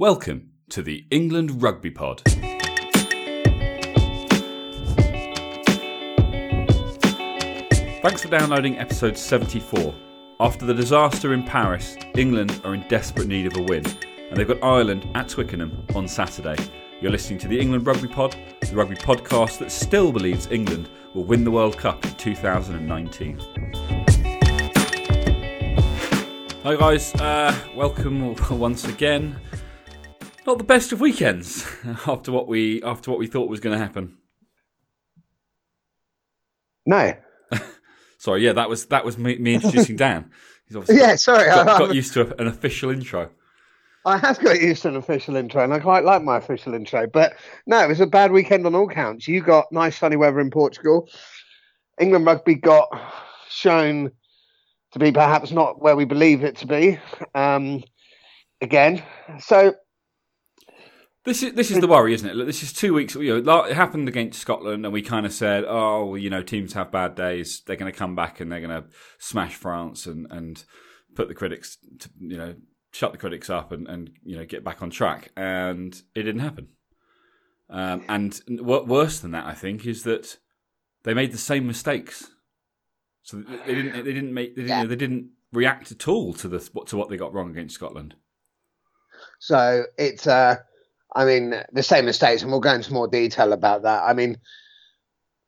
Welcome to the England Rugby Pod. Thanks for downloading episode 74. After the disaster in Paris, England are in desperate need of a win, and they've got Ireland at Twickenham on Saturday. You're listening to the England Rugby Pod, the rugby podcast that still believes England will win the World Cup in 2019. Hi guys, uh, welcome once again. Not the best of weekends after what we after what we thought was going to happen. No. Sorry, yeah, that was that was me, me introducing Dan. He's obviously Yeah, sorry. got, I, got used to an official intro. I have got used to an official intro, and I quite like my official intro. But no, it was a bad weekend on all counts. You got nice sunny weather in Portugal. England rugby got shown to be perhaps not where we believe it to be. Um, again, so This is this is the worry, isn't it? Look, this is two weeks. You know, it happened against Scotland, and we kind of said, "Oh, well, you know, teams have bad days. They're going to come back and they're going to smash France and and put the critics, to, you know, shut the critics up and and you know get back on track." And it didn't happen. Um, and what worse than that, I think, is that they made the same mistakes. So they didn't they didn't make they didn't, Yeah. they didn't react at all to the to what they got wrong against Scotland. So it's, uh, I mean, the same mistakes, and we'll go into more detail about that. I mean,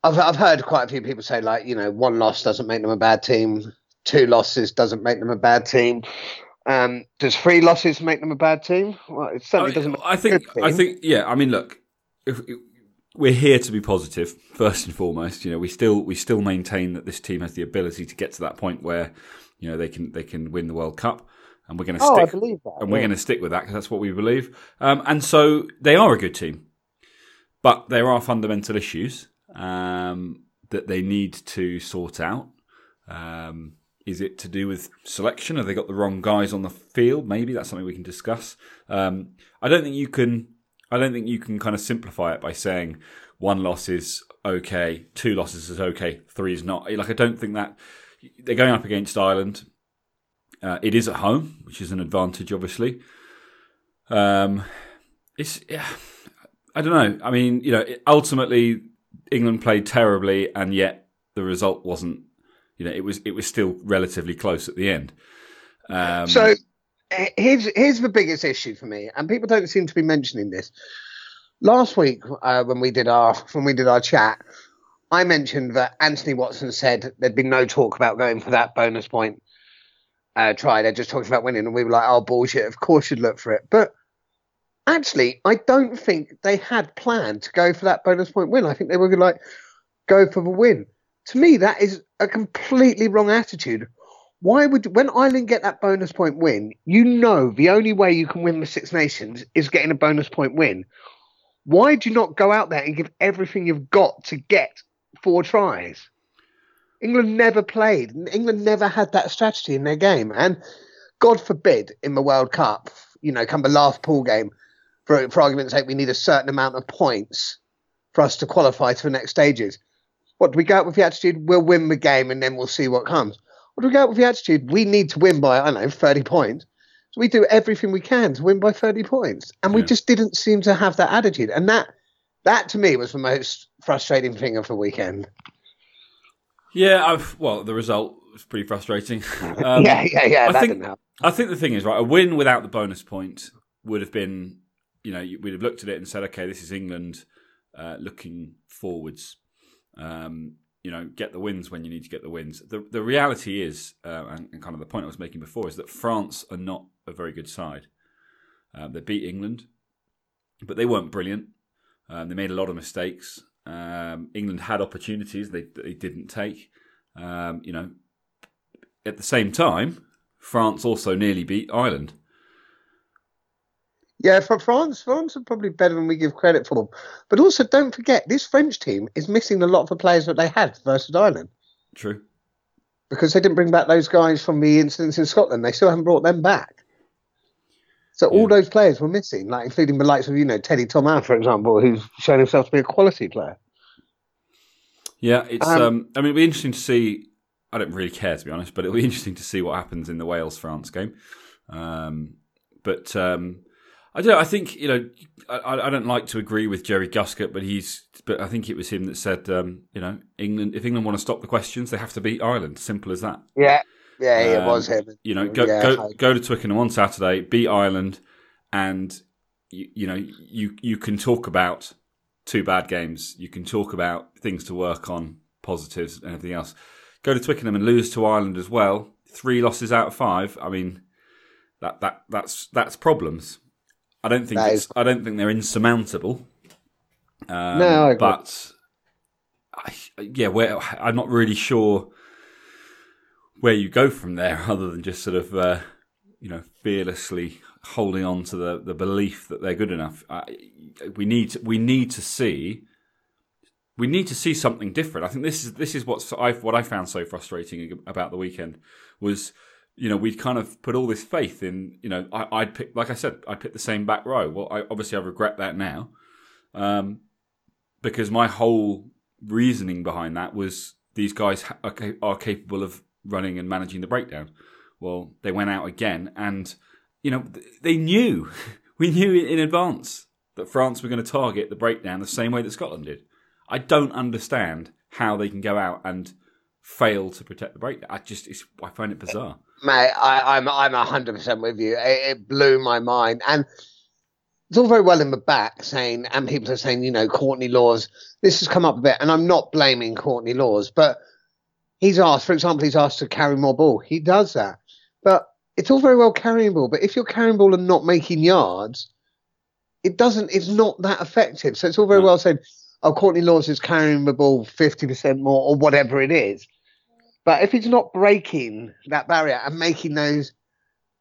I've I've heard quite a few people say like, you know, one loss doesn't make them a bad team, two losses doesn't make them a bad team. Um, does three losses make them a bad team? Well, it certainly I, doesn't. Make I think. I think. Yeah. I mean, look. If, we're here to be positive first and foremost. You know, we still we still maintain that this team has the ability to get to that point where you know they can they can win the World Cup, and we're going to Oh, I stick believe that. and we're going to stick with that because that's what we believe. Um, and so they are a good team, but there are fundamental issues um, that they need to sort out. Um, is it to do with selection? Have they got the wrong guys on the field? Maybe that's something we can discuss. Um, I don't think you can. I don't think you can kind of simplify it by saying one loss is okay, two losses is okay, three is not. Like I don't think that they're going up against Ireland. Uh, it is at home, which is an advantage, obviously. Um, it's yeah, I don't know. I mean, you know, ultimately England played terribly, and yet the result wasn't. You know, it was it was still relatively close at the end. Um, So here's here's the biggest issue for me, and people don't seem to be mentioning this. Last week, uh, when we did our when we did our chat, I mentioned that Anthony Watson said there'd been no talk about going for that bonus point uh, try. They're just talking about winning, and we were like, "Oh bullshit! Of course you'd look for it." But actually, I don't think they had planned to go for that bonus point win. I think they were gonna, like go for the win. To me, that is a completely wrong attitude. Why would when Ireland get that bonus point win, you know the only way you can win the Six Nations is getting a bonus point win. Why do you not go out there and give everything you've got to get four tries? England never played. England never had that strategy in their game. And God forbid in the World Cup, you know, come the last pool game, for, for argument's sake, we need a certain amount of points for us to qualify to the next stages. What do we go out with the attitude? We'll win the game and then we'll see what comes. What do we go out with the attitude? We need to win by, I don't know, 30 points. So we do everything we can to win by 30 points. And we Yeah. just didn't seem to have that attitude. And that, that to me was the most frustrating thing of the weekend. Yeah, I've, well, the result was pretty frustrating. Um, yeah, yeah, yeah. I think-. I think the thing is right. A win without the bonus point would have been, you know, we'd have looked at it and said, okay, this is England uh, looking forwards. Um, you know, get the wins when you need to get the wins. The the reality is, uh, and, and kind of the point I was making before, is that France are not a very good side. Uh, they beat England, but they weren't brilliant. Um, they made a lot of mistakes. Um, England had opportunities they they didn't take. Um, you know, at the same time, France also nearly beat Ireland. Yeah, for France, France are probably better than we give credit for. But also, don't forget, this French team is missing a lot of the players that they had versus Ireland True. because they didn't bring back those guys from the incidents in Scotland. They still haven't brought them back. So all Yeah. those players were missing, like including the likes of you know Teddy Thomas, for example, who's shown himself to be a quality player. Yeah, it's. Um, Um, I mean, it'll be interesting to see. I don't really care to be honest, but it'll be interesting to see what happens in the Wales France game. Um, but um, I don't know. I think you know. I, I don't like to agree with Jerry Guscott, but he's. But I think it was him that said, um, you know, England. If England want to stop the questions, they have to beat Ireland. Simple as that. Yeah, yeah, um, it was him. You know, go yeah, go go to Twickenham on Saturday, beat Ireland, and you, you know you you can talk about two bad games. You can talk about things to work on, positives, and everything else. Go to Twickenham and lose to Ireland as well. Three losses out of five. I mean, that that that's that's problems. I don't think it's, I don't think they're insurmountable. Um, no, I but I, yeah, I'm not really sure where you go from there, other than just sort of uh, you know fearlessly holding on to the, the belief that they're good enough. I, we need to, we need to see we need to see something different. I think this is this is what's I what I found so frustrating about the weekend was you know, we'd kind of put all this faith in, you know, I, would pick, like I said, I'd pick the same back row. Well, I, obviously I regret that now, um, because my whole reasoning behind that was these guys are, are capable of running and managing the breakdown. Well, they went out again, and you know, they knew, we knew in advance that France were going to target the breakdown the same way that Scotland did. I don't understand how they can go out and fail to protect the breakdown. I just, I find it bizarre. Mate, I, am I'm, I'm hundred percent with you. It, it, blew my mind, and it's all very well in the back saying, and people are saying, you know, Courtney Lawes. This has come up a bit, and I'm not blaming Courtney Lawes, but he's asked, for example, he's asked to carry more ball. He does that, but it's all very well carrying ball. But if you're carrying ball and not making yards, it doesn't. It's not that effective. So it's all very well saying, Oh, Courtney Lawes is carrying the ball fifty percent more, or whatever it is. But if he's not breaking that barrier and making those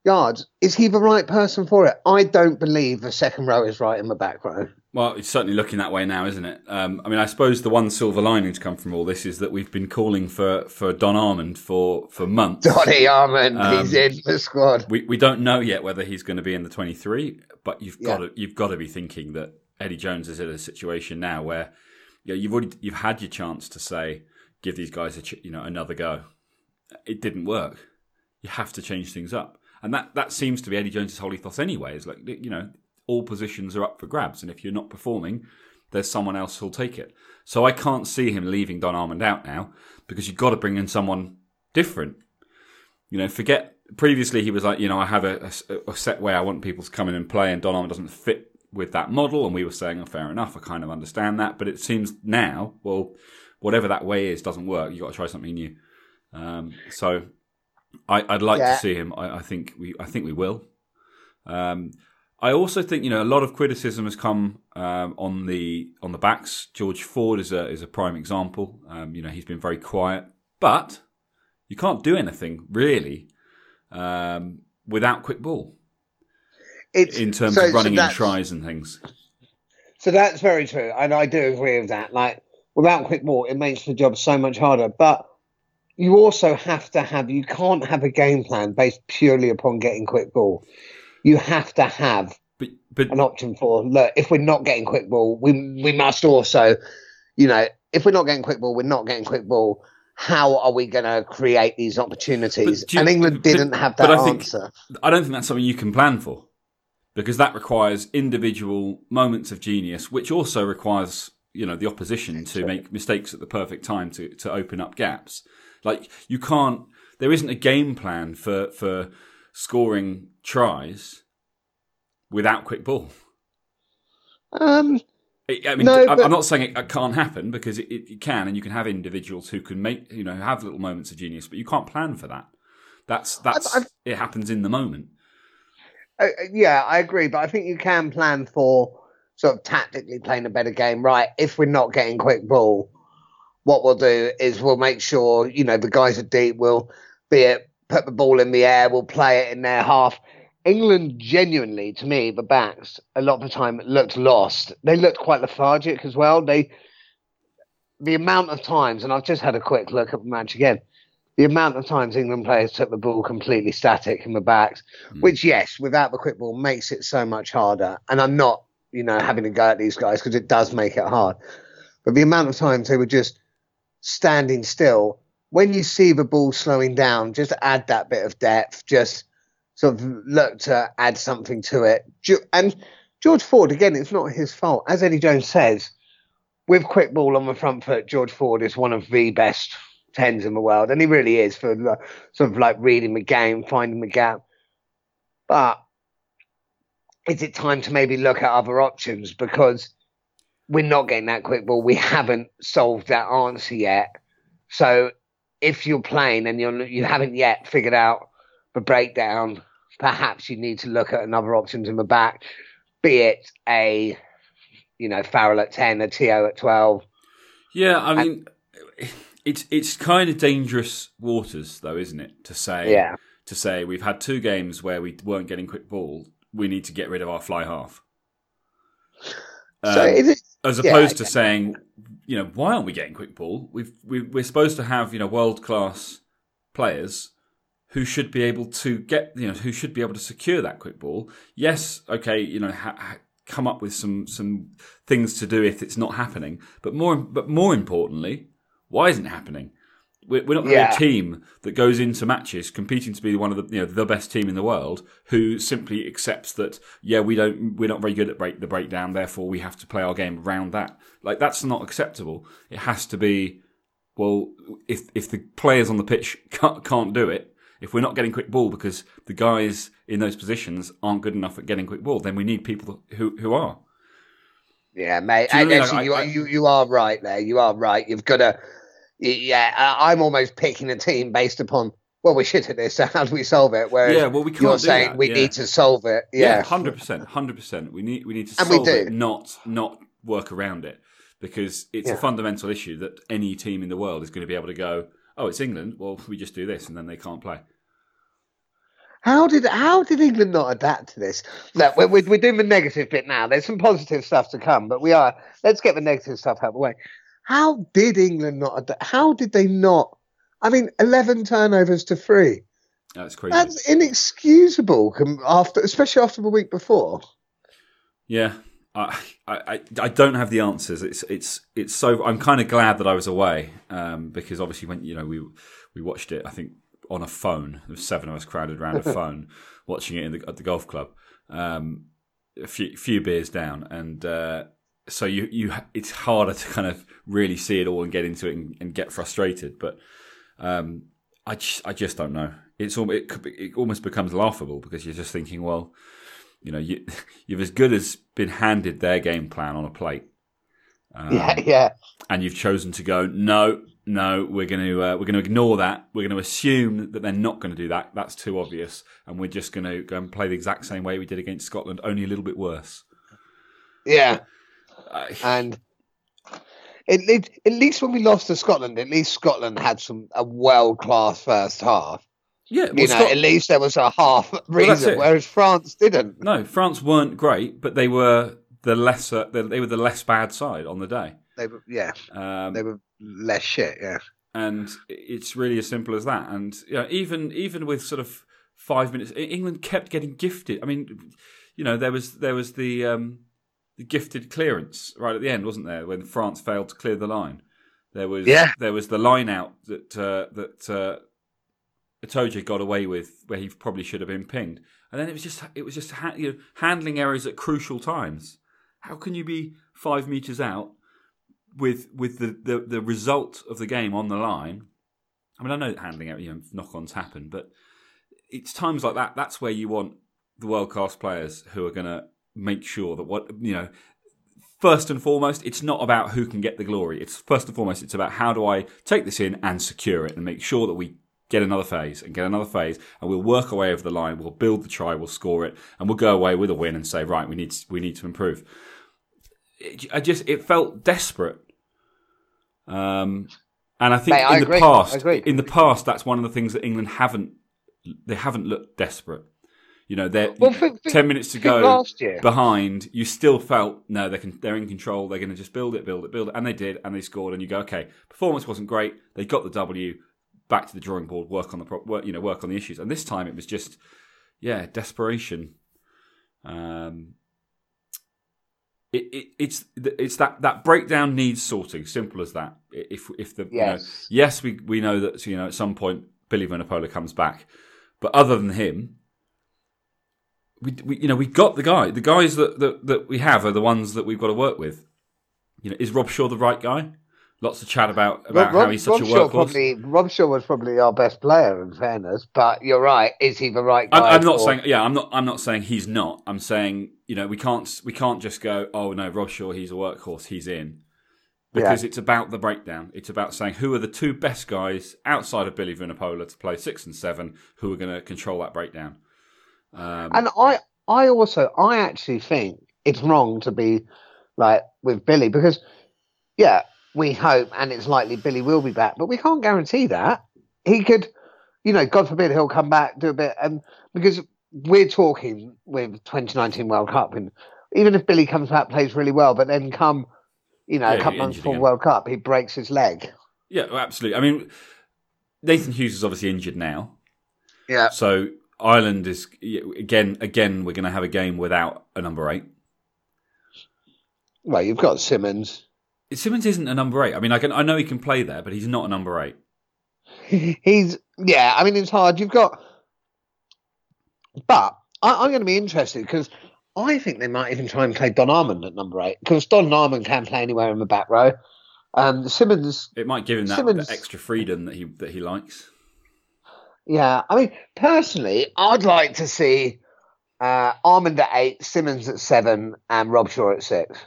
yards, is he the right person for it? I don't believe the second row is right in the back row. Well, it's certainly looking that way now, isn't it? Um, I mean, I suppose the one silver lining to come from all this is that we've been calling for, for Don Armand for, for months. Donny Armand, um, he's in the squad. We we don't know yet whether he's going to be in the twenty three, but you've got to you've got to be thinking that Eddie Jones is in a situation now where you know, you've already you've had your chance to say give these guys a you know another go. It didn't work. You have to change things up, and that that seems to be Eddie Jones's whole ethos anyway. Is like you know all positions are up for grabs, and if you're not performing, there's someone else who'll take it. So I can't see him leaving Don Armand out now because you've got to bring in someone different. You know, forget previously he was like, you know, I have a, a, a set way I want people to come in and play, and Don Armand doesn't fit with that model. And we were saying, oh, fair enough, I kind of understand that. But it seems now, well, whatever that way is doesn't work. You've got to try something new. Um, so I, would like yeah. to see him. I, I, think we I think we will. Um, I also think you know a lot of criticism has come um, on the on the backs. George Ford is a is a prime example. Um, you know he's been very quiet, but you can't do anything really um, without quick ball. It's, in terms so, of running so in tries and things. So that's very true, and I do agree with that. Like without quick ball, it makes the job so much harder. But you also have to have, you can't have a game plan based purely upon getting quick ball. You have to have but, but, an option for, look, if we're not getting quick ball, we, we must also, you know, if we're not getting quick ball, we're not getting quick ball. How are we going to create these opportunities? You, and England didn't have that I answer. Think, I don't think that's something you can plan for because that requires individual moments of genius, which also requires you know the opposition to make mistakes at the perfect time to to open up gaps. Like you can't. There isn't a game plan for for scoring tries without quick ball. Um. I mean, no, I'm not saying it can't happen because it, it, can, and you can have individuals who can make, you know, have little moments of genius, but you can't plan for that. That's that's I've, I've, it happens in the moment. Uh, yeah, I agree, but I think you can plan for sort of tactically playing a better game. Right, if we're not getting quick ball, what we'll do is we'll make sure, you know, the guys are deep, we'll be it, put the ball in the air, we'll play it in their half. England genuinely, to me, the backs a lot of the time looked lost. They looked quite lethargic as well. They, the amount of times, and I've just had a quick look at the match again. The amount of times England players took the ball completely static in the backs, mm. which yes, without the quick ball makes it so much harder. And I'm not you know, having to go at these guys because it does make it hard. But the amount of times they were just standing still, when you see the ball slowing down, just add that bit of depth. Just sort of look to add something to it. And George Ford, again, it's not his fault. As Eddie Jones says, with quick ball on the front foot, George Ford is one of the best tens in the world, and he really is for sort of like reading the game, finding the gap. But is it time to maybe look at other options because we're not getting that quick ball? We haven't solved that answer yet. So if you're playing and you're you haven't yet figured out the breakdown, perhaps you need to look at another options in the back, be it a you know Farrell at ten, a Te'o at twelve. Yeah, I mean, and, it's it's kind of dangerous waters, though, isn't it? To say, yeah. to say we've had two games where we weren't getting quick ball. We need to get rid of our fly half. Um, so is it, as opposed yeah, to saying, you know, why aren't we getting quick ball? We've we, we're supposed to have you know world class players who should be able to get you know who should be able to secure that quick ball. Yes, okay, you know, ha, ha, come up with some some things to do if it's not happening. But more but more importantly, why isn't it happening? We're, we're not yeah. a team that goes into matches competing to be one of the you know the best team in the world who simply accepts that yeah we don't we're not very good at break the breakdown therefore we have to play our game around that like that's not acceptable. It has to be well if if the players on the pitch can't, can't do it if we're not getting quick ball because the guys in those positions aren't good enough at getting quick ball, then we need people who who are. Yeah, mate. You know actually, I, I, you, you are right there. You are right. You've got to. Yeah, I'm almost picking a team based upon. Well, we should do this. So how do we solve it? Yeah, well, we can't you're saying that. we yeah. need to solve it. Yeah, hundred percent, hundred percent. We need we need to and solve it, not not work around it, because it's yeah. a fundamental issue that any team in the world is going to be able to go. Oh, it's England. Well, we just do this, and then they can't play. How did how did England not adapt to this? Look, we're, we're, doing the negative bit now. There's some positive stuff to come, but we are. Let's get the negative stuff out of the way. How did England not? How did they not? I mean, eleven turnovers to three. That's crazy. That's inexcusable. After, especially after the week before. Yeah, I, I, I don't have the answers. It's it's it's so. I'm kind of glad that I was away um, because obviously when you know we we watched it. I think on a phone. There was seven of us crowded around a phone watching it the, at the golf club. Um, a few, few, beers down, and uh, so you you it's harder to kind of really see it all and get into it and, and get frustrated. But um, I just, I just don't know. It's all it, it almost becomes laughable because you're just thinking, well, you know, you you've as good as been handed their game plan on a plate. Um, yeah, yeah. And you've chosen to go, no, no, we're going to uh, we're going to ignore that. We're going to assume that they're not going to do that. That's too obvious, and we're just going to go and play the exact same way we did against Scotland, only a little bit worse. Yeah, and it, it, at least when we lost to Scotland, at least Scotland had some a world class first half. Yeah, well, you know, Scot- at least there was a half reason, well, whereas France didn't. No, France weren't great, but they were the lesser. They were the less bad side on the day. They were, yeah, um, they were less shit, yeah. And it's really as simple as that. And you know, even even with sort of five minutes, England kept getting gifted. I mean, you know, there was there was the um, the gifted clearance right at the end, wasn't there, when France failed to clear the line? There was yeah. there was the line out that uh, that uh, Itoje got away with, where he probably should have been pinged, and then it was just it was just ha- you know, handling errors at crucial times. How can you be five meters out with with the, the, the result of the game on the line, I mean, I know handling you know knock-ons happen, but it's times like that. That's where you want the world class players who are going to make sure that what you know. First and foremost, it's not about who can get the glory. It's first and foremost, it's about how do I take this in and secure it and make sure that we get another phase and get another phase, and we'll work our way over the line. We'll build the try, we'll score it, and we'll go away with a win and say, right, we need we need to improve. I just it felt desperate. Um, and I think Mate, in I the agree. past, in the past, that's one of the things that England haven't they haven't looked desperate. You know, they're well, for, ten minutes to go behind. You still felt no, they can. They're in control. They're going to just build it, build it, build it, and they did, and they scored. And you go, okay, performance wasn't great. They got the W. Back to the drawing board. Work on the pro- work, you know, work on the issues. And this time it was just, yeah, desperation. Um, it, it, it's it's that that breakdown needs sorting. Simple as that. If if the yes, you know, yes we we know that you know at some point Billy Vunipola comes back, but other than him, we, we you know we got the guy. The guys that, that that we have are the ones that we've got to work with. You know, is Robshaw the right guy? Lots of chat about about Rob, how he's such Rob a Shaw workhorse. probably Robshaw was probably our best player in fairness, but you're right. Is he the right guy? I'm, I'm not for- saying yeah. I'm not. I'm not saying he's not. I'm saying you know we can't we can't just go oh no Robshaw he's a workhorse he's in because it's about the breakdown. It's about saying who are the two best guys outside of Billy Vunipola to play six and seven who are going to control that breakdown. Um, And I, I also, I actually think it's wrong to be like with Billy because, yeah, we hope and it's likely Billy will be back, but we can't guarantee that. He could, you know, God forbid he'll come back, do a bit, and because we're talking with 2019 World Cup, and even if Billy comes back, plays really well, but then come, you know, Yeah, a couple months before again. World Cup, he breaks his leg. yeah, absolutely. I mean, Nathan Hughes is obviously injured now, Yeah. so Ireland is again. Again, we're going to have a game without a number eight. Well, you've got Simmonds. Simmonds isn't a number eight. I mean, I can I know he can play there, but he's not a number eight. He's yeah. I mean, it's hard. You've got, but I, I'm going to be interested because I think they might even try and play Don Armand at number eight because Don Armand can play anywhere in the back row. Um, Simmonds, It might give him that, Simmonds- that extra freedom that he that he likes. Yeah. I mean, personally, I'd like to see uh, Armand at eight, Simmonds at seven, and Robshaw at six.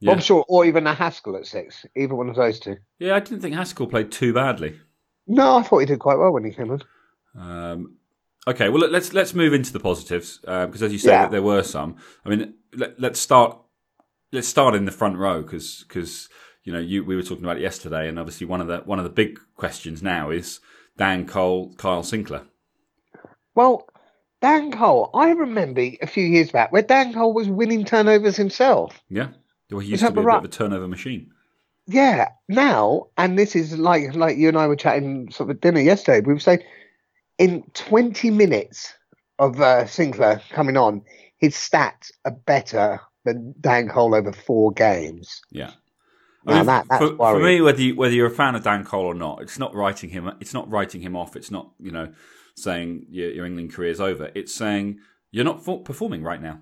Yeah. Robshaw or even a Haskell at six. Either one of those two. yeah, I didn't think Haskell played too badly. No, I thought he did quite well when he came on. Um, okay, well let- let's let's move into the positives because as you say, Yeah. there were some. I mean, let, let's start let's start in the front row because you know you we were talking about it yesterday, and obviously one of the one of the big questions now is Dan Cole, Kyle Sinckler. Well, Dan Cole, I remember a few years back where Dan Cole was winning turnovers himself. Yeah, well, he used to be a right? bit of a turnover machine. Yeah, now, and this is like like you and I were chatting sort of at dinner yesterday. We were saying in 20 minutes of uh, Sinckler coming on, his stats are better than Dan Cole over four games. Yeah. Now that- that's for, for me, whether you, whether you're a fan of Dan Cole or not, it's not writing him. It's not writing him off. It's not you know saying your, your England career's over. It's saying you're not fo- performing right now,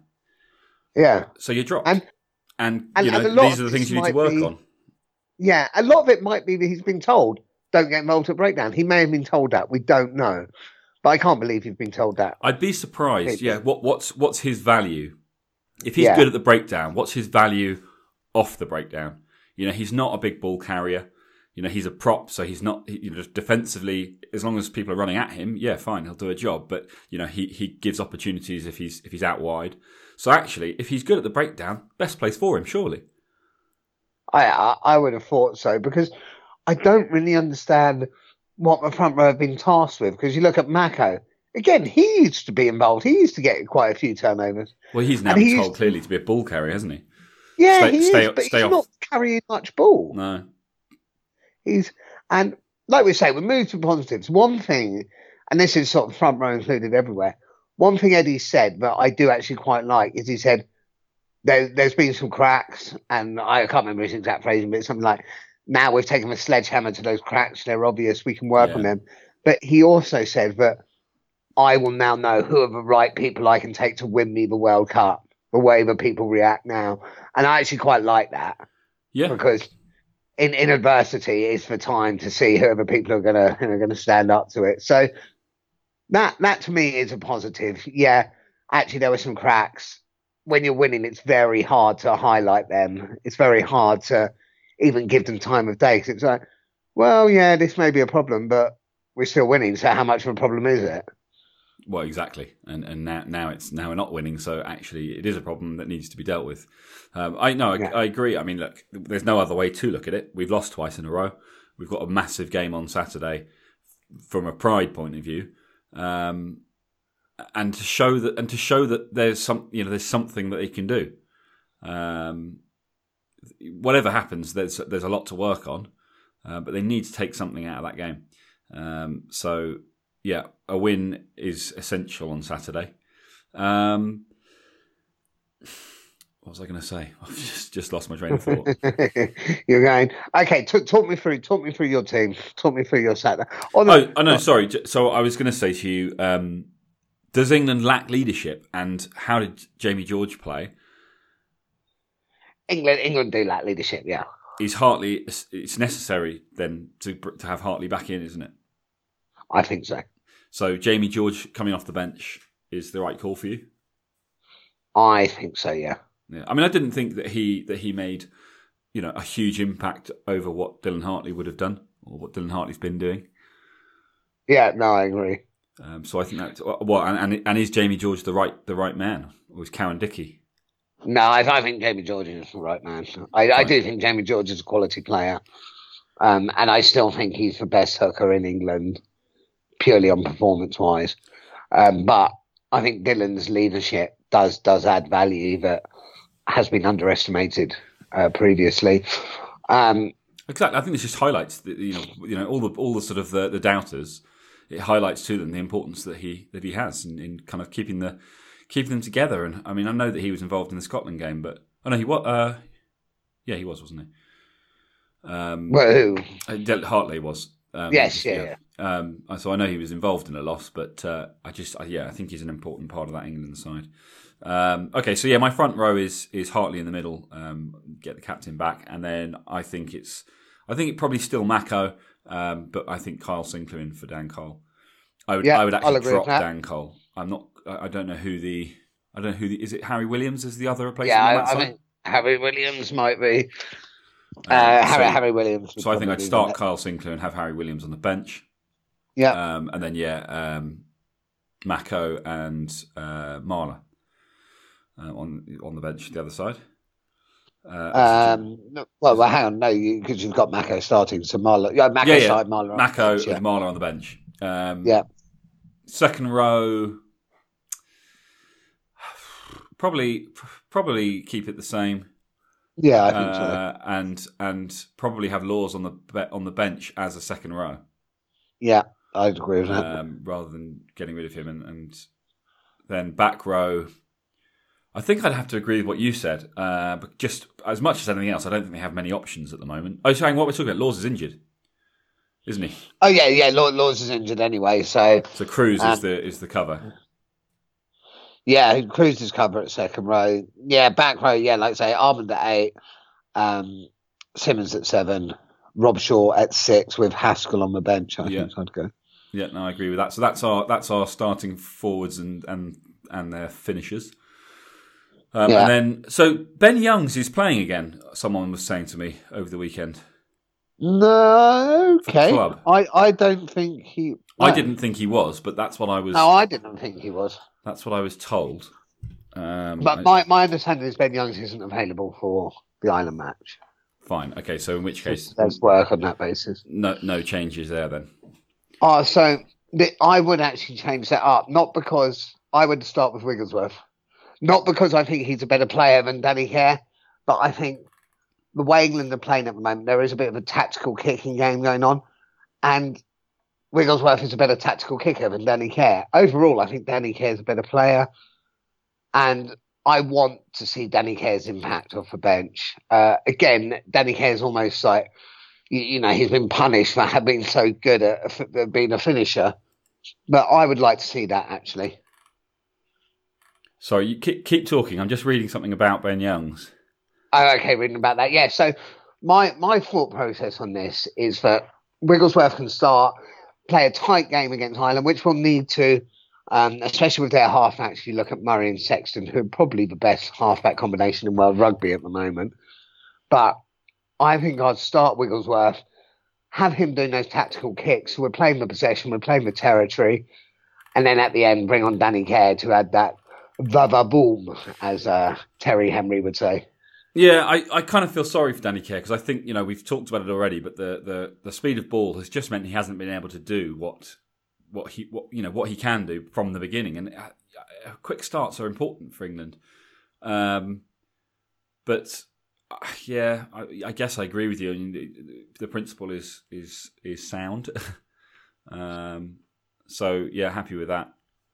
Yeah, so you're dropped. And- And, and- you know and these are the things you need to work be- on. yeah. A lot of it might be that he's been told don't get involved at breakdown. He may have been told that. We don't know, but I can't believe he's been told that. I'd be surprised. Yeah. What what's what's his value? If he's Yeah. good at the breakdown, what's his value off the breakdown? You know, he's not a big ball carrier. You know, he's a prop, so he's not. You know, defensively, as long as people are running at him, yeah, fine, he'll do a job. But you know, he he gives opportunities if he's if he's out wide. So actually, if he's good at the breakdown, best place for him, surely. I, I would have thought so because I don't really understand what the front row have been tasked with. Because you look at Mako again, he used to be involved. He used to get quite a few turnovers. Well, he's now And told clearly to be a ball carrier, hasn't he? Yeah, Stay- he stay- is, but he's off. not carrying much ball. No. He's and like we say, we move to positives. One thing, and this is sort of front row included everywhere. One thing Eddie said that I do actually quite like is he said there, there's been some cracks, and I can't remember his exact phrasing, but it's something like now we've taken a sledgehammer to those cracks. They're obvious. We can work on them. But he also said that I will now know who are the right people I can take to win me the World Cup. The way that people react now, and I actually quite like that Yeah. because in, in adversity is the time to see whoever people are gonna who are gonna stand up to it. So that that to me is a positive. Yeah, actually there were some cracks. When you're winning, it's very hard to highlight them. It's very hard to even give them time of day 'cause it's like, well, yeah, this may be a problem, but we're still winning. So how much of a problem is it? Well, exactly, and and now now it's now we're not winning, so actually it is a problem that needs to be dealt with. Um, I no, I, Yeah. I agree. I mean, look, there's no other way to look at it. We've lost twice in a row. We've got a massive game on Saturday from a pride point of view, um, and to show that and to show that there's some you know there's something that they can do. Um, whatever happens, there's there's a lot to work on, uh, but they need to take something out of that game. Um, so yeah, a win is essential on Saturday. Um, what was I going to say? I've just just lost my train of thought. You're going okay. T- talk me through. Talk me through your team. Talk me through your Saturday. Oh, no, oh, no, sorry. So I was going to say to you, um, does England lack leadership, and how did Jamie George play? England, England do lack leadership. Yeah, Is Hartley? It's necessary then to to have Hartley back in, isn't it? I think so. So Jamie George coming off the bench is the right call for you. I think so. Yeah. Yeah. I mean, I didn't think that he that he made you know a huge impact over what Dylan Hartley would have done or what Dylan Hartley's been doing. Yeah. No, I agree. Um, so I think that well, and, and and is Jamie George the right the right man, or is Cowan Dickey? No, I, I think Jamie George is the right man. I, I do think Jamie George is a quality player, um, and I still think he's the best hooker in England, purely on performance wise. Um, but I think Dylan's leadership does does add value that has been underestimated uh, previously. Um, Exactly. I think this just highlights the, you know you know all the all the sort of the, the doubters. It highlights to them the importance that he that he has in, in kind of keeping the keeping them together. And I mean, I know that he was involved in the Scotland game, but I know he was. Uh, yeah, he was, wasn't he? Um, well, who? uh, Hartley was. Um, Yes, yeah, Um, so I know he was involved in a loss, but uh, I just uh, yeah, I think he's an important part of that England side. Um, okay, so yeah, my front row is is Hartley in the middle. Um, get the captain back, and then I think it's I think it probably still Mako, um, but I think Kyle Sinckler in for Dan Cole. I would Yeah, I would actually drop. Dan Cole. I'm not. I I don't know who the. I don't know who the. Is it Harry Williams? Is the other replacement? Yeah, I, I think Harry Williams might be. Uh, Um, Harry, so- Harry Williams. So I think I'd start Kyle Sinckler and have Harry Williams on the bench. Yeah. Um, and then yeah, um, Mako and uh, Marler uh, on on the bench the other side. Uh, Um, no, well, well, hang on, no, because you've got Mako starting, so Marler, yeah, Mako Yeah, yeah. side, Marler, on the Mako bench, yeah. with Marler on the bench. Um, Yeah. Second row, probably probably keep it the same. Yeah, I think so. Uh, and and probably have Lawes on the be- on the bench as a second row. Yeah, I'd agree with that. um, rather than getting rid of him. And, and then back row, I think I'd have to agree with what you said. Uh, but just as much as anything else, I don't think they have many options at the moment. Oh, saying what we're talking about, Lawes is injured, isn't he? oh yeah, yeah, Lawes is injured anyway, so So Cruz Um, is the is the cover. Yeah, Cruz is cover at second row. Yeah, back row, yeah, like I say, Armand at eight, um, Simmonds at seven, Robshaw at six with Haskell on the bench. I Yeah. think I'd go. Yeah, no, I agree with that. So that's our that's our starting forwards and and and their finishers. Um, Yeah. And then, so Ben Youngs is playing again. Someone was saying to me over the weekend. No, okay. I, I don't think he. I didn't think he was, but that's what I was. No, I didn't think he was. That's what I was told. Um, But my, my understanding is Ben Youngs isn't available for the Ireland match. fine. Okay, so in which case, Let's work on that basis. no no changes there then. Oh, so the, I would actually change that up, not because I would start with Wigglesworth, not because I think he's a better player than Danny Care, but I think the way England are playing at the moment, there is a bit of a tactical kicking game going on, and Wigglesworth is a better tactical kicker than Danny Care. Overall, I think Danny Care is a better player, and I want to see Danny Care's impact off the bench. Uh, again, Danny Care is almost like you, you know, he's been punished for having been so good at, at being a finisher. But I would like to see that actually. Sorry, you keep, keep talking. I'm just reading something about Ben Youngs. Oh, okay, reading about that. Yeah. So my my thought process on this is that Wigglesworth can start play a tight game against Ireland, which will need to, um, especially with their halfbacks. If you look at Murray and Sexton, who are probably the best halfback combination in world rugby at the moment. But I think I'd start Wigglesworth, have him doing those tactical kicks. We're playing the possession, we're playing the territory, and then at the end bring on Danny Care to add that va va boom, as uh, Thierry Henry would say. Yeah, I, I kind of feel sorry for Danny Care because I think you know we've talked about it already, but the, the, the speed of ball has just meant he hasn't been able to do what what he what you know what he can do from the beginning, and uh, uh, quick starts are important for England. Um, but uh, yeah, I, I guess I agree with you. I mean, the, the principle is is is sound. um, so yeah, happy with that.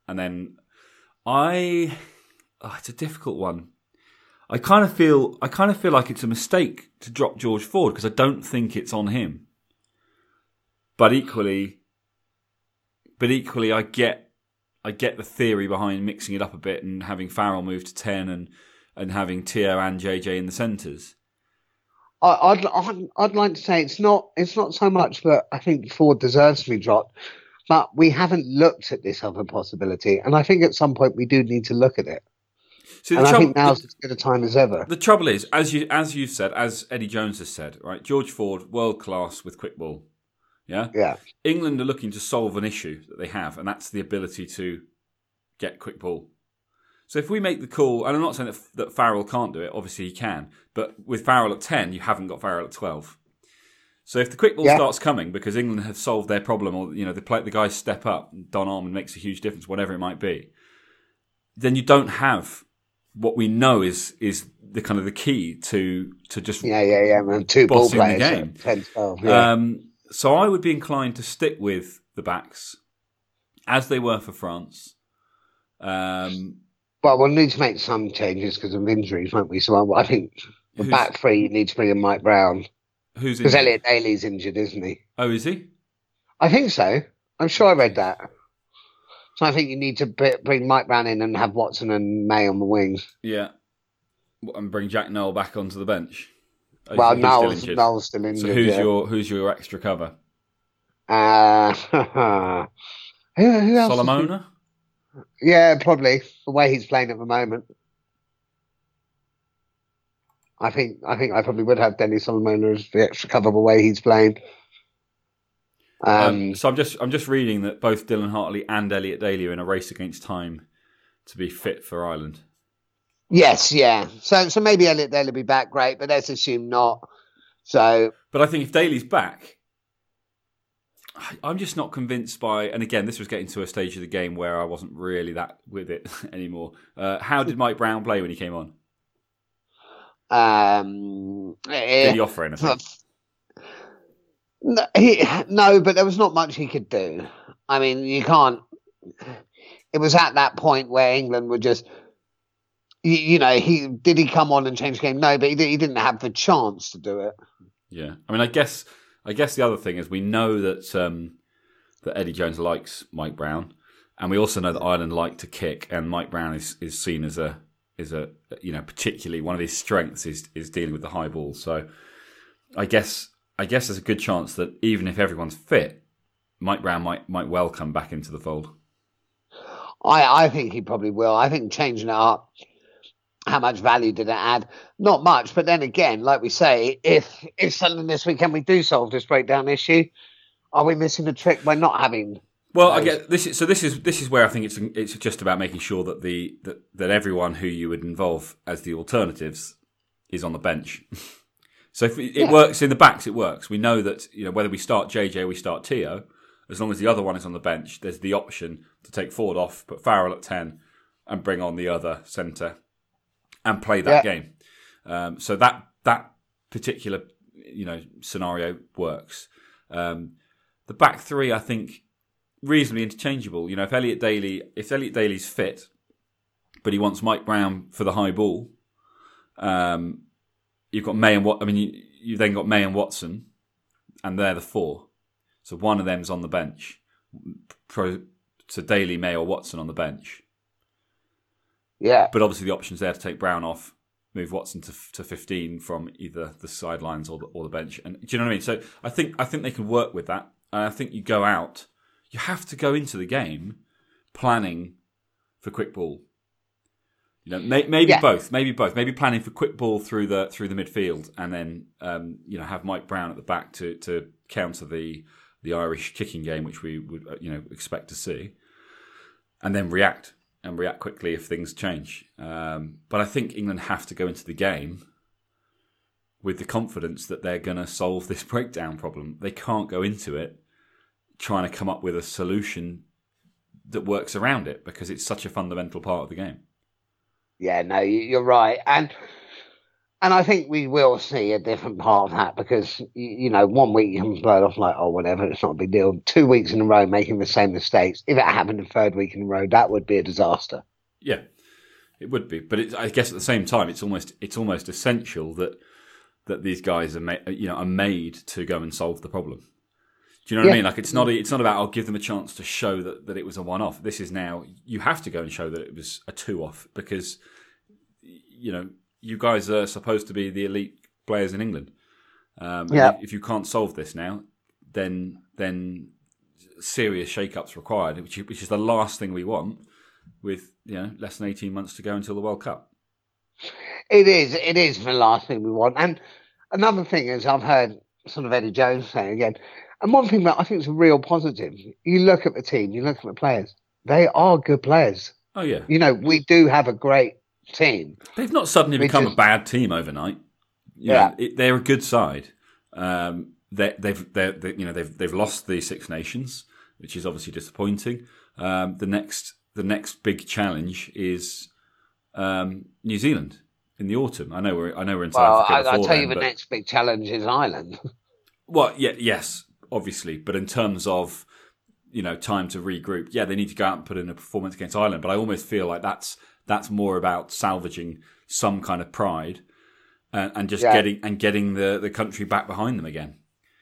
And then I, oh, it's a difficult one. I kind of feel I kind of feel like it's a mistake to drop George Ford because I don't think it's on him. But equally, but equally, I get I get the theory behind mixing it up a bit and having Farrell move to ten and and having Te'o and JJ in the centres. I'd, I'd I'd like to say it's not it's not so much that I think Ford deserves to be dropped, but we haven't looked at this other possibility, and I think at some point we do need to look at it. See, the and I trouble- think now's as good a time as ever. The trouble is, as you as you've said, as Eddie Jones has said, right? George Ford, world class with quick ball. Yeah, Yeah, England are looking to solve an issue that they have, and that's the ability to get quick ball. So if we make the call, and I'm not saying that, that Farrell can't do it, obviously he can, but with Farrell at 10, you haven't got Farrell at 12. So if the quick ball Yeah. starts coming because England have solved their problem, or you know the play, the guys step up, Don Armand makes a huge difference, whatever it might be, then you don't have what we know is is the kind of the key to to just yeah, yeah, yeah. Man. Two ball Bossing the players, game. 10, 12, yeah. Um, so I would be inclined to stick with the backs as they were for France. Um, But we'll need to make some changes because of injuries, won't we? So I, I think the back three you need to bring in Mike Brown who's because? Elliot Daly's injured, isn't he? Oh, is he? I think so. I'm sure I read that. So I think you need to bring Mike Brown in and have Watson and May on the wings. Yeah. And bring Jack Nowell back onto the bench. Oh, well, he's still Nowell's. Nowell's still injured. So who's yeah. your who's your extra cover? Uh, who, who else? Solomona? Yeah, probably the way he's playing at the moment. I think I think I probably would have Denny Solomona as the extra cover the way he's playing. Um, Um, so I'm just I'm just reading that both Dylan Hartley and Elliot Daly are in a race against time to be fit for Ireland. yes, yeah. So so maybe Elliot Daly will be back, great, but let's assume not. So But I think if Daly's back, I'm just not convinced by. And again, this was getting to a stage of the game where I wasn't really that with it anymore. Uh, how did Mike Brown play when he came on? um, Did eh, he offer anything? No, he, no, but there was not much he could do. I mean, you can't. It was at that point where England were just, you, you know, he did he come on and change the game? No, but he, di- he didn't have the chance to do it. Yeah, I mean, I guess I guess the other thing is we know that um, that Eddie Jones likes Mike Brown, and we also know that Ireland like to kick, and Mike Brown is, is seen as a is a you know particularly one of his strengths is is dealing with the high ball. So I guess I guess there's a good chance that even if everyone's fit, Mike Brown might might well come back into the fold. I, I think he probably will. I think changing it up, how much value did it add? Not much, but then again, like we say, if if suddenly this weekend we do solve this breakdown issue, are we missing a trick by not having? Well, I get this. Is, so this is this is where I think it's it's just about making sure that the that, that everyone who you would involve as the alternatives is on the bench. so if it Yeah. works in the backs, it works. We know that you know whether we start JJ or we start Te'o, as long as the other one is on the bench, there's the option to take Ford off, put Farrell at ten, and bring on the other centre, and play that Yeah. game. Um, so that that particular you know scenario works. Um, the back three, I think, reasonably interchangeable. You know, if Elliot Daly, if Elliot Daly's fit, but he wants Mike Brown for the high ball, um, you've got May and what? I mean, you, you've then got May and Watson, and they're the four. So one of them's on the bench. Pro, so Daly, May, or Watson on the bench. Yeah, But obviously, the option's there to take Brown off, move Watson to to fifteen from either the sidelines or the or the bench. And do you know what I mean? So I think I think they can work with that. And I think you go out. You have to go into the game planning for quick ball. You know, may, maybe Yeah. both, maybe both, maybe planning for quick ball through the through the midfield, and then um, you know have Mike Brown at the back to to counter the the Irish kicking game, which we would uh, you know expect to see, and then react and react quickly if things change. Um, but I think England have to go into the game with the confidence that they're going to solve this breakdown problem. They can't go into it trying to come up with a solution that works around it because it's such a fundamental part of the game. Yeah, no, you- you're right, and and I think we will see a different part of that because you know one week you can blow it off like oh whatever, it's not a big deal. Two weeks in a row making the same mistakes. If it happened a third week in a row, that would be a disaster. Yeah, it would be, but it, I guess at the same time, it's almost it's almost essential that that these guys are ma- you know are made to go and solve the problem. Do you know what I mean? Like it's not it's not about I'll give them a chance to show that, that it was a one off. This is now you have to go and show that it was a two off because you know you guys are supposed to be the elite players in England. Um, Yeah. If you can't solve this now, then then serious shake-ups required, which which is the last thing we want. With you know less than eighteen months to go until the World Cup. It is. It is the last thing we want. And another thing is, I've heard sort of Eddie Jones saying again, and one thing that I think is a real positive. You look at the team, you look at the players. They are good players. Oh yeah, You know, we do have a great team. They've not suddenly We become a bad team overnight. You Yeah. know, it, they're a good side. Um, they, they've, they're, they, you know, they've they've lost the Six Nations, which is obviously disappointing. Um, the next the next big challenge is um, New Zealand in the autumn. I know we're I know we're in Well, South I, Africa I'll before tell then, you, the next big challenge is Ireland. well, yeah, yes, obviously, but in terms of you know time to regroup, yeah, they need to go out and put in a performance against Ireland. But I almost feel like that's that's more about salvaging some kind of pride and, and just Yeah. getting and getting the, the country back behind them again.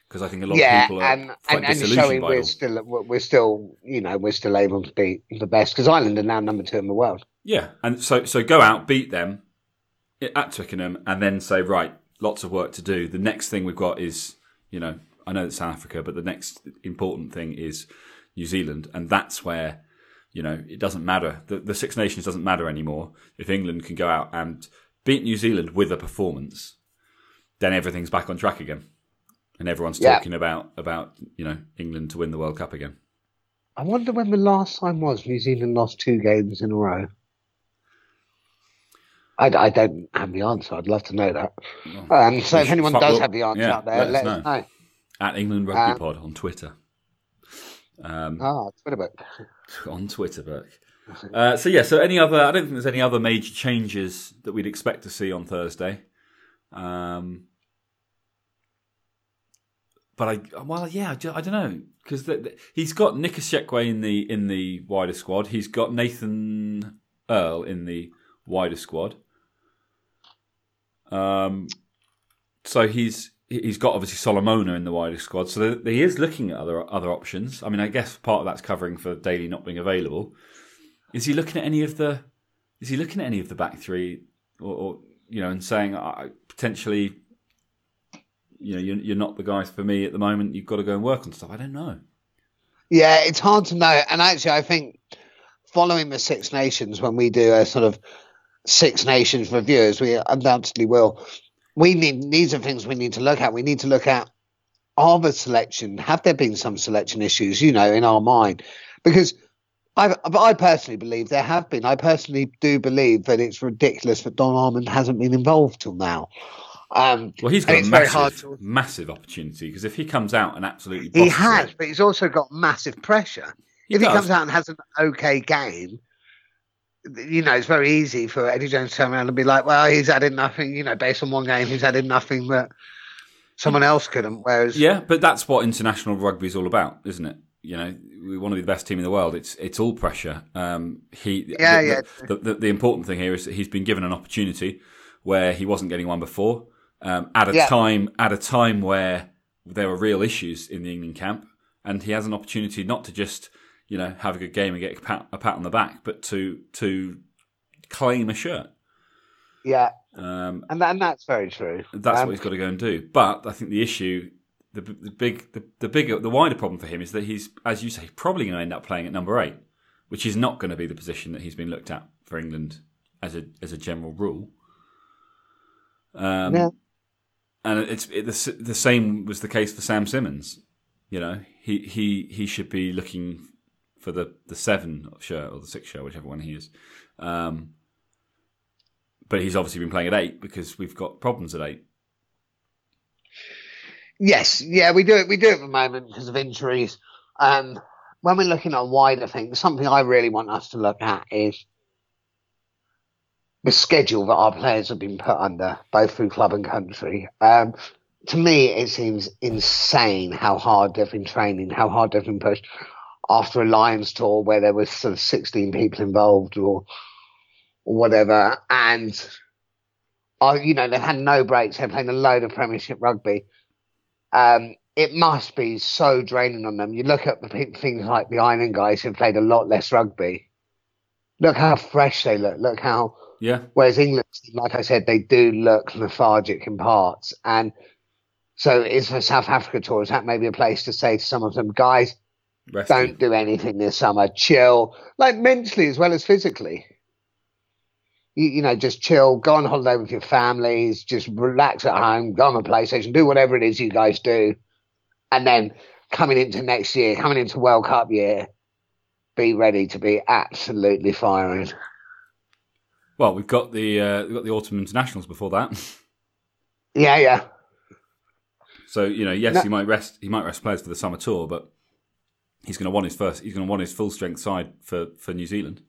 Because I think a lot yeah, of people are and quite and, and showing we're all. still we're we're still you know we're still able to beat the best because Ireland are now number two in the world. Yeah, and so so go out, beat them at Twickenham, and then say right, lots of work to do. The next thing we've got is you know I know it's South Africa, but the next important thing is New Zealand, and that's where you know it doesn't matter. The, the Six Nations doesn't matter anymore if England can go out and beat New Zealand with a performance. Then everything's back on track again, and everyone's Yeah. talking about about you know England to win the World Cup again. I wonder when the last time was New Zealand lost two games in a row. I, I don't have the answer. I'd love to know that. Um, so if anyone does well, have the answer yeah, out there, let us let, us know. know. At England Rugby Um, Pod on Twitter. Um, Ah, Twitter book. on Twitter, Burke. Uh, so yeah, so any other? I don't think there's any other major changes that we'd expect to see on Thursday. Um, but I, well, yeah, I, I don't know because he's got Nick Isiekwe in the in the wider squad. He's got Nathan Earle in the wider squad. Um, so he's he's got obviously Solomona in the wider squad. So he is looking at other other options. I mean, I guess part of that's covering for Daly not being available. Is he looking at any of the? Is he looking at any of the back three, or, or you know, and saying I potentially, you know, you're, you're not the guys for me at the moment. You've got to go and work on stuff. I don't know. Yeah, it's hard to know. And actually, I think following the Six Nations, when we do a sort of Six Nations review, as we undoubtedly will, we need these are things we need to look at. We need to look at are the selection have there been some selection issues, you know, in our mind? Because I, I personally believe there have been. I personally do believe that it's ridiculous that Don Armand hasn't been involved till now. Um, Well, he's got a it's very hard massive, to- massive opportunity because if he comes out and absolutely he has, it, but he's also got massive pressure. he if he comes out and has an okay game, you know, it's very easy for Eddie Jones to turn around and be like, well, he's added nothing, you know, based on one game, he's added nothing that someone else couldn't. Whereas, Yeah, but that's what international rugby is all about, isn't it? You know, we want to be the best team in the world. It's it's all pressure. Um, he, Yeah, the, yeah. The, the, the important thing here is that he's been given an opportunity where he wasn't getting one before. Um, at a Yeah. time at a time where there were real issues in the England camp, and he has an opportunity not to just you know have a good game and get a pat, a pat on the back, but to to claim a shirt. yeah, Um, and, and that's very true. that's Um, what he's got to go and do. But I think the issue, the, the big, the, the bigger, the wider problem for him is that he's, as you say, probably going to end up playing at number eight, which is not going to be the position that he's been looked at for England as a as a general rule. Um. And it's it, the the same was the case for Sam Simmonds. You know, he he he should be looking for the the seven shirt or the six shirt, whichever one he is. Um, but he's obviously been playing at eight because we've got problems at eight. Yes, yeah, we do it. We do it at the moment because of injuries. Um, when we're looking at wider things, something I really want us to look at is the schedule that our players have been put under, both through club and country. Um, to me, it seems insane how hard they've been training, how hard they've been pushed after a Lions tour where there was sort of 16 people involved or, or whatever. And, uh, you know, they've had no breaks. They're playing a load of Premiership rugby. Um, it must be so draining on them. You look at the things like the Ireland guys who played a lot less rugby. Look how fresh they look. Look how yeah. Whereas England, like I said, they do look lethargic in parts. And so is the South Africa tour, is that maybe a place to say to some of them, guys, Resting. don't do anything this summer, chill, like mentally as well as physically. You, you, know, just chill, go on holiday with your families, just relax at home, go on the PlayStation, do whatever it is you guys do. And then coming into next year, coming into World Cup year, be ready to be absolutely firing. Well, we've got the uh, we've got the autumn internationals before that. Yeah, yeah. So you know, yes, no. he might rest. You might rest players for the summer tour, but he's going to want his first. He's going to want his full strength side for for New Zealand.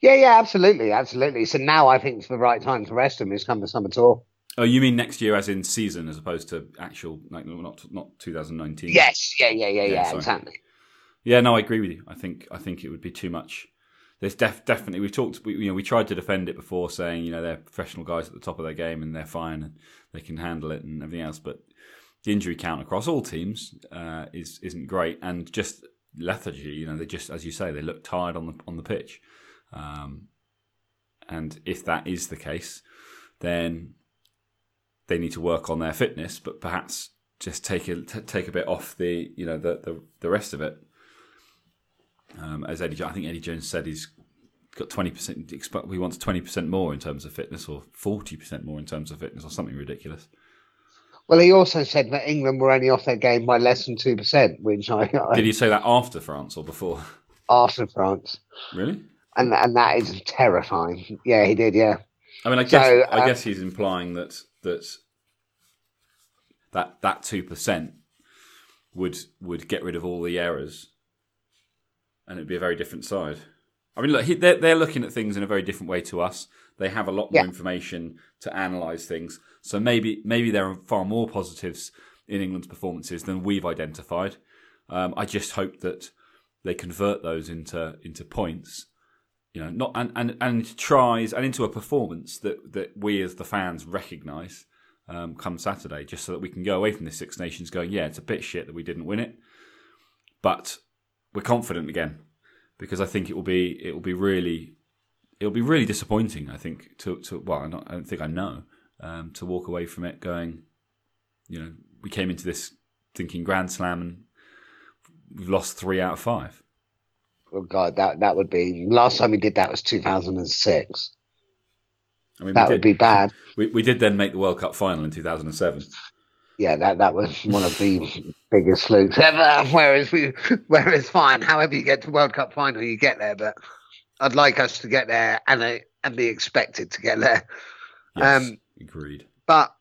Yeah, yeah, absolutely, absolutely. So now I think it's the right time to rest him. Is come the summer tour. Oh, you mean next year, as in season, as opposed to actual, like not not 2019? Yes, yeah, yeah, yeah, yeah, yeah exactly. Yeah, no, I agree with you. I think I think it would be too much there's def- definitely we've talked we, you know we tried to defend it before saying you know they're professional guys at the top of their game and they're fine and they can handle it and everything else but the injury count across all teams uh, is isn't great and just lethargy you know they just as you say they look tired on the on the pitch um, and if that is the case then they need to work on their fitness but perhaps just take a t- take a bit off the you know the the, the rest of it um, as Eddie, I think Eddie Jones said he's got twenty percent. He wants twenty percent more in terms of fitness, or forty percent more in terms of fitness, or something ridiculous. Well, he also said that England were only off their game by less than two percent, which I, I did. He say that after France or before? After France, really? And and that is terrifying. Yeah, he did. Yeah. I mean, I guess so, I uh, guess he's implying that that that that two percent would would get rid of all the errors and it'd be a very different side. I mean, look, they're, they're looking at things in a very different way to us. They have a lot more yeah. information to analyse things. So maybe maybe there are far more positives in England's performances than we've identified. Um, I just hope that they convert those into into points, you know, not and, and, and tries and into a performance that, that we as the fans recognise um, come Saturday, just so that we can go away from this Six Nations going, yeah, it's a bit shit that we didn't win it, but we're confident again because I think it will be it will be really it'll be really disappointing. I think to to well, I don't, I don't think I know um, to walk away from it going, you know, we came into this thinking Grand Slam and we've lost three out of five. Oh God, that that would be last time we did that was two thousand and six. I mean, that would be bad. We we did then make the World Cup final in two thousand and seven yeah, that that was one of the biggest flukes ever. Whereas we, whereas fine, however you get to World Cup final, you get there. But I'd like us to get there and uh, and be expected to get there. Yes, um, agreed. But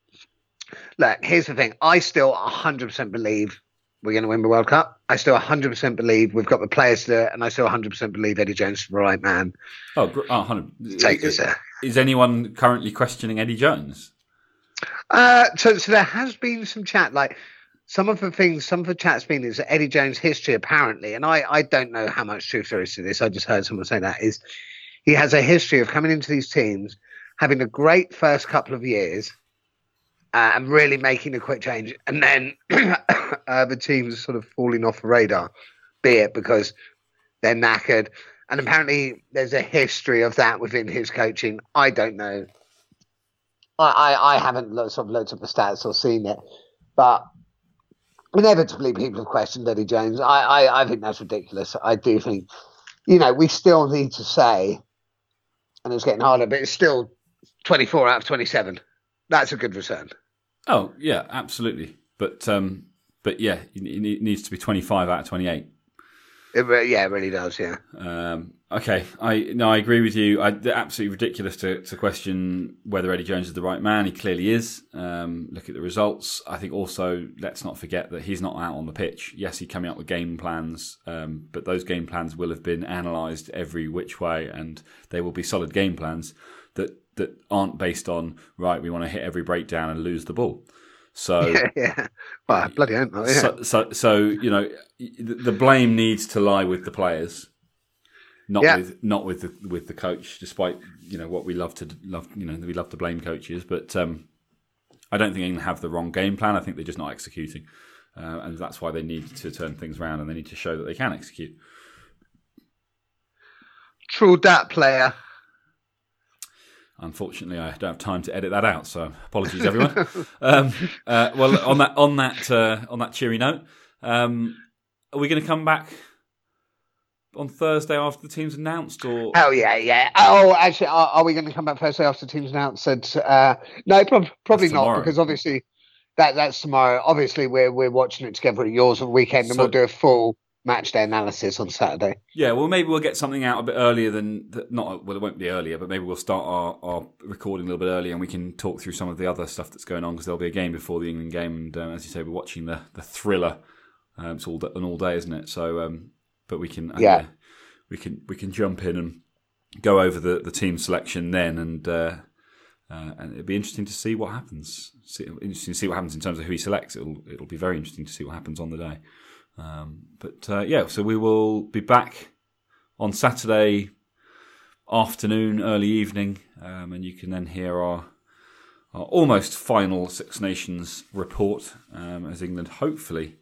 look, here's the thing: I still 100 percent believe we're going to win the World Cup. I still 100 percent believe we've got the players to, and I still 100 percent believe Eddie Jones is the right man. Oh, oh 100. Take is, us there. Is anyone currently questioning Eddie Jones? Uh, so, so there has been some chat, like some of the things, some of the chat's been is Eddie Jones' history apparently, and I, I don't know how much truth there is to this. I just heard someone say that is he has a history of coming into these teams, having a great first couple of years, uh, and really making a quick change, and then uh, the teams sort of falling off the radar, be it because they're knackered. And apparently, there's a history of that within his coaching. I don't know I, I, haven't looked, sort of looked at the stats or seen it, but inevitably people have questioned Eddie Jones. I, I, I think that's ridiculous. I do think, you know, we still need to say, and it's getting harder, but it's still 24 out of 27. That's a good return. Oh, yeah, absolutely. But, um, but yeah, it needs to be 25 out of 28. It, yeah, it really does. Yeah. Um, okay, I no, I agree with you. I, absolutely ridiculous to, to question whether Eddie Jones is the right man. He clearly is. Um, look at the results. I think also let's not forget that he's not out on the pitch. Yes, he's coming up with game plans, um, but those game plans will have been analysed every which way, and they will be solid game plans that that aren't based on right. We want to hit every breakdown and lose the ball. So yeah, yeah. Well, bloody hell, yeah. So, so, so, you know, the blame needs to lie with the players, not yeah. with not with the with the coach. Despite you know what we love to love, you know, we love to blame coaches, but um, I don't think England have the wrong game plan. I think they're just not executing. uh, and that's why they need to turn things around and they need to show that they can execute. True that, player. Unfortunately, I don't have time to edit that out, so apologies, everyone. um, uh, well, on that on that uh, on that cheery note, um, are we going to come back on Thursday after the team's announced, or Oh yeah, yeah. Oh, actually, are, are we going to come back Thursday after the team's announced? Uh, no, prob- probably not because obviously that that's tomorrow. Obviously, we're we're watching it together at yours on the weekend, and So- we'll do a full match day analysis on Saturday. yeah? Well, maybe we'll get something out a bit earlier than not. Well, it won't be earlier, but maybe we'll start our, our recording a little bit earlier, and we can talk through some of the other stuff that's going on because there'll be a game before the England game, and um, as you say, we're watching the the thriller. Um, it's all an all day, isn't it? So, um, but we can uh, Yeah. we can we can jump in and go over the, the team selection then, and uh, uh, and it'll be interesting to see what happens. See, interesting to see what happens in terms of who he selects. It'll it'll be very interesting to see what happens on the day. Um, but uh, yeah, so we will be back on Saturday afternoon, early evening, um, and you can then hear our. Our almost final Six Nations report um, as England hopefully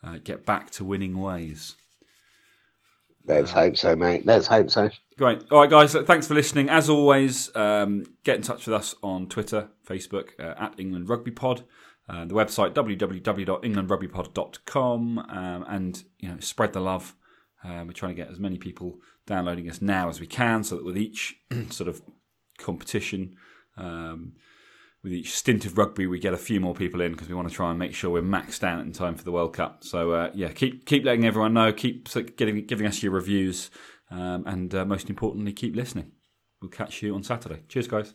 uh, get back to winning ways. Let's hope so, mate. Let's hope so. Great. All right, guys. Thanks for listening. As always, um, get in touch with us on Twitter, Facebook, uh, at England Rugby Pod, uh, the website www.englandrugbypod.com, um, and you know spread the love. Um, we're trying to get as many people downloading us now as we can, so that with each sort of competition, um, with each stint of rugby, we get a few more people in because we want to try and make sure we're maxed out in time for the World Cup. So uh, yeah, keep keep letting everyone know. Keep getting giving us your reviews, um, and uh, most importantly, keep listening. We'll catch you on Saturday. Cheers, guys.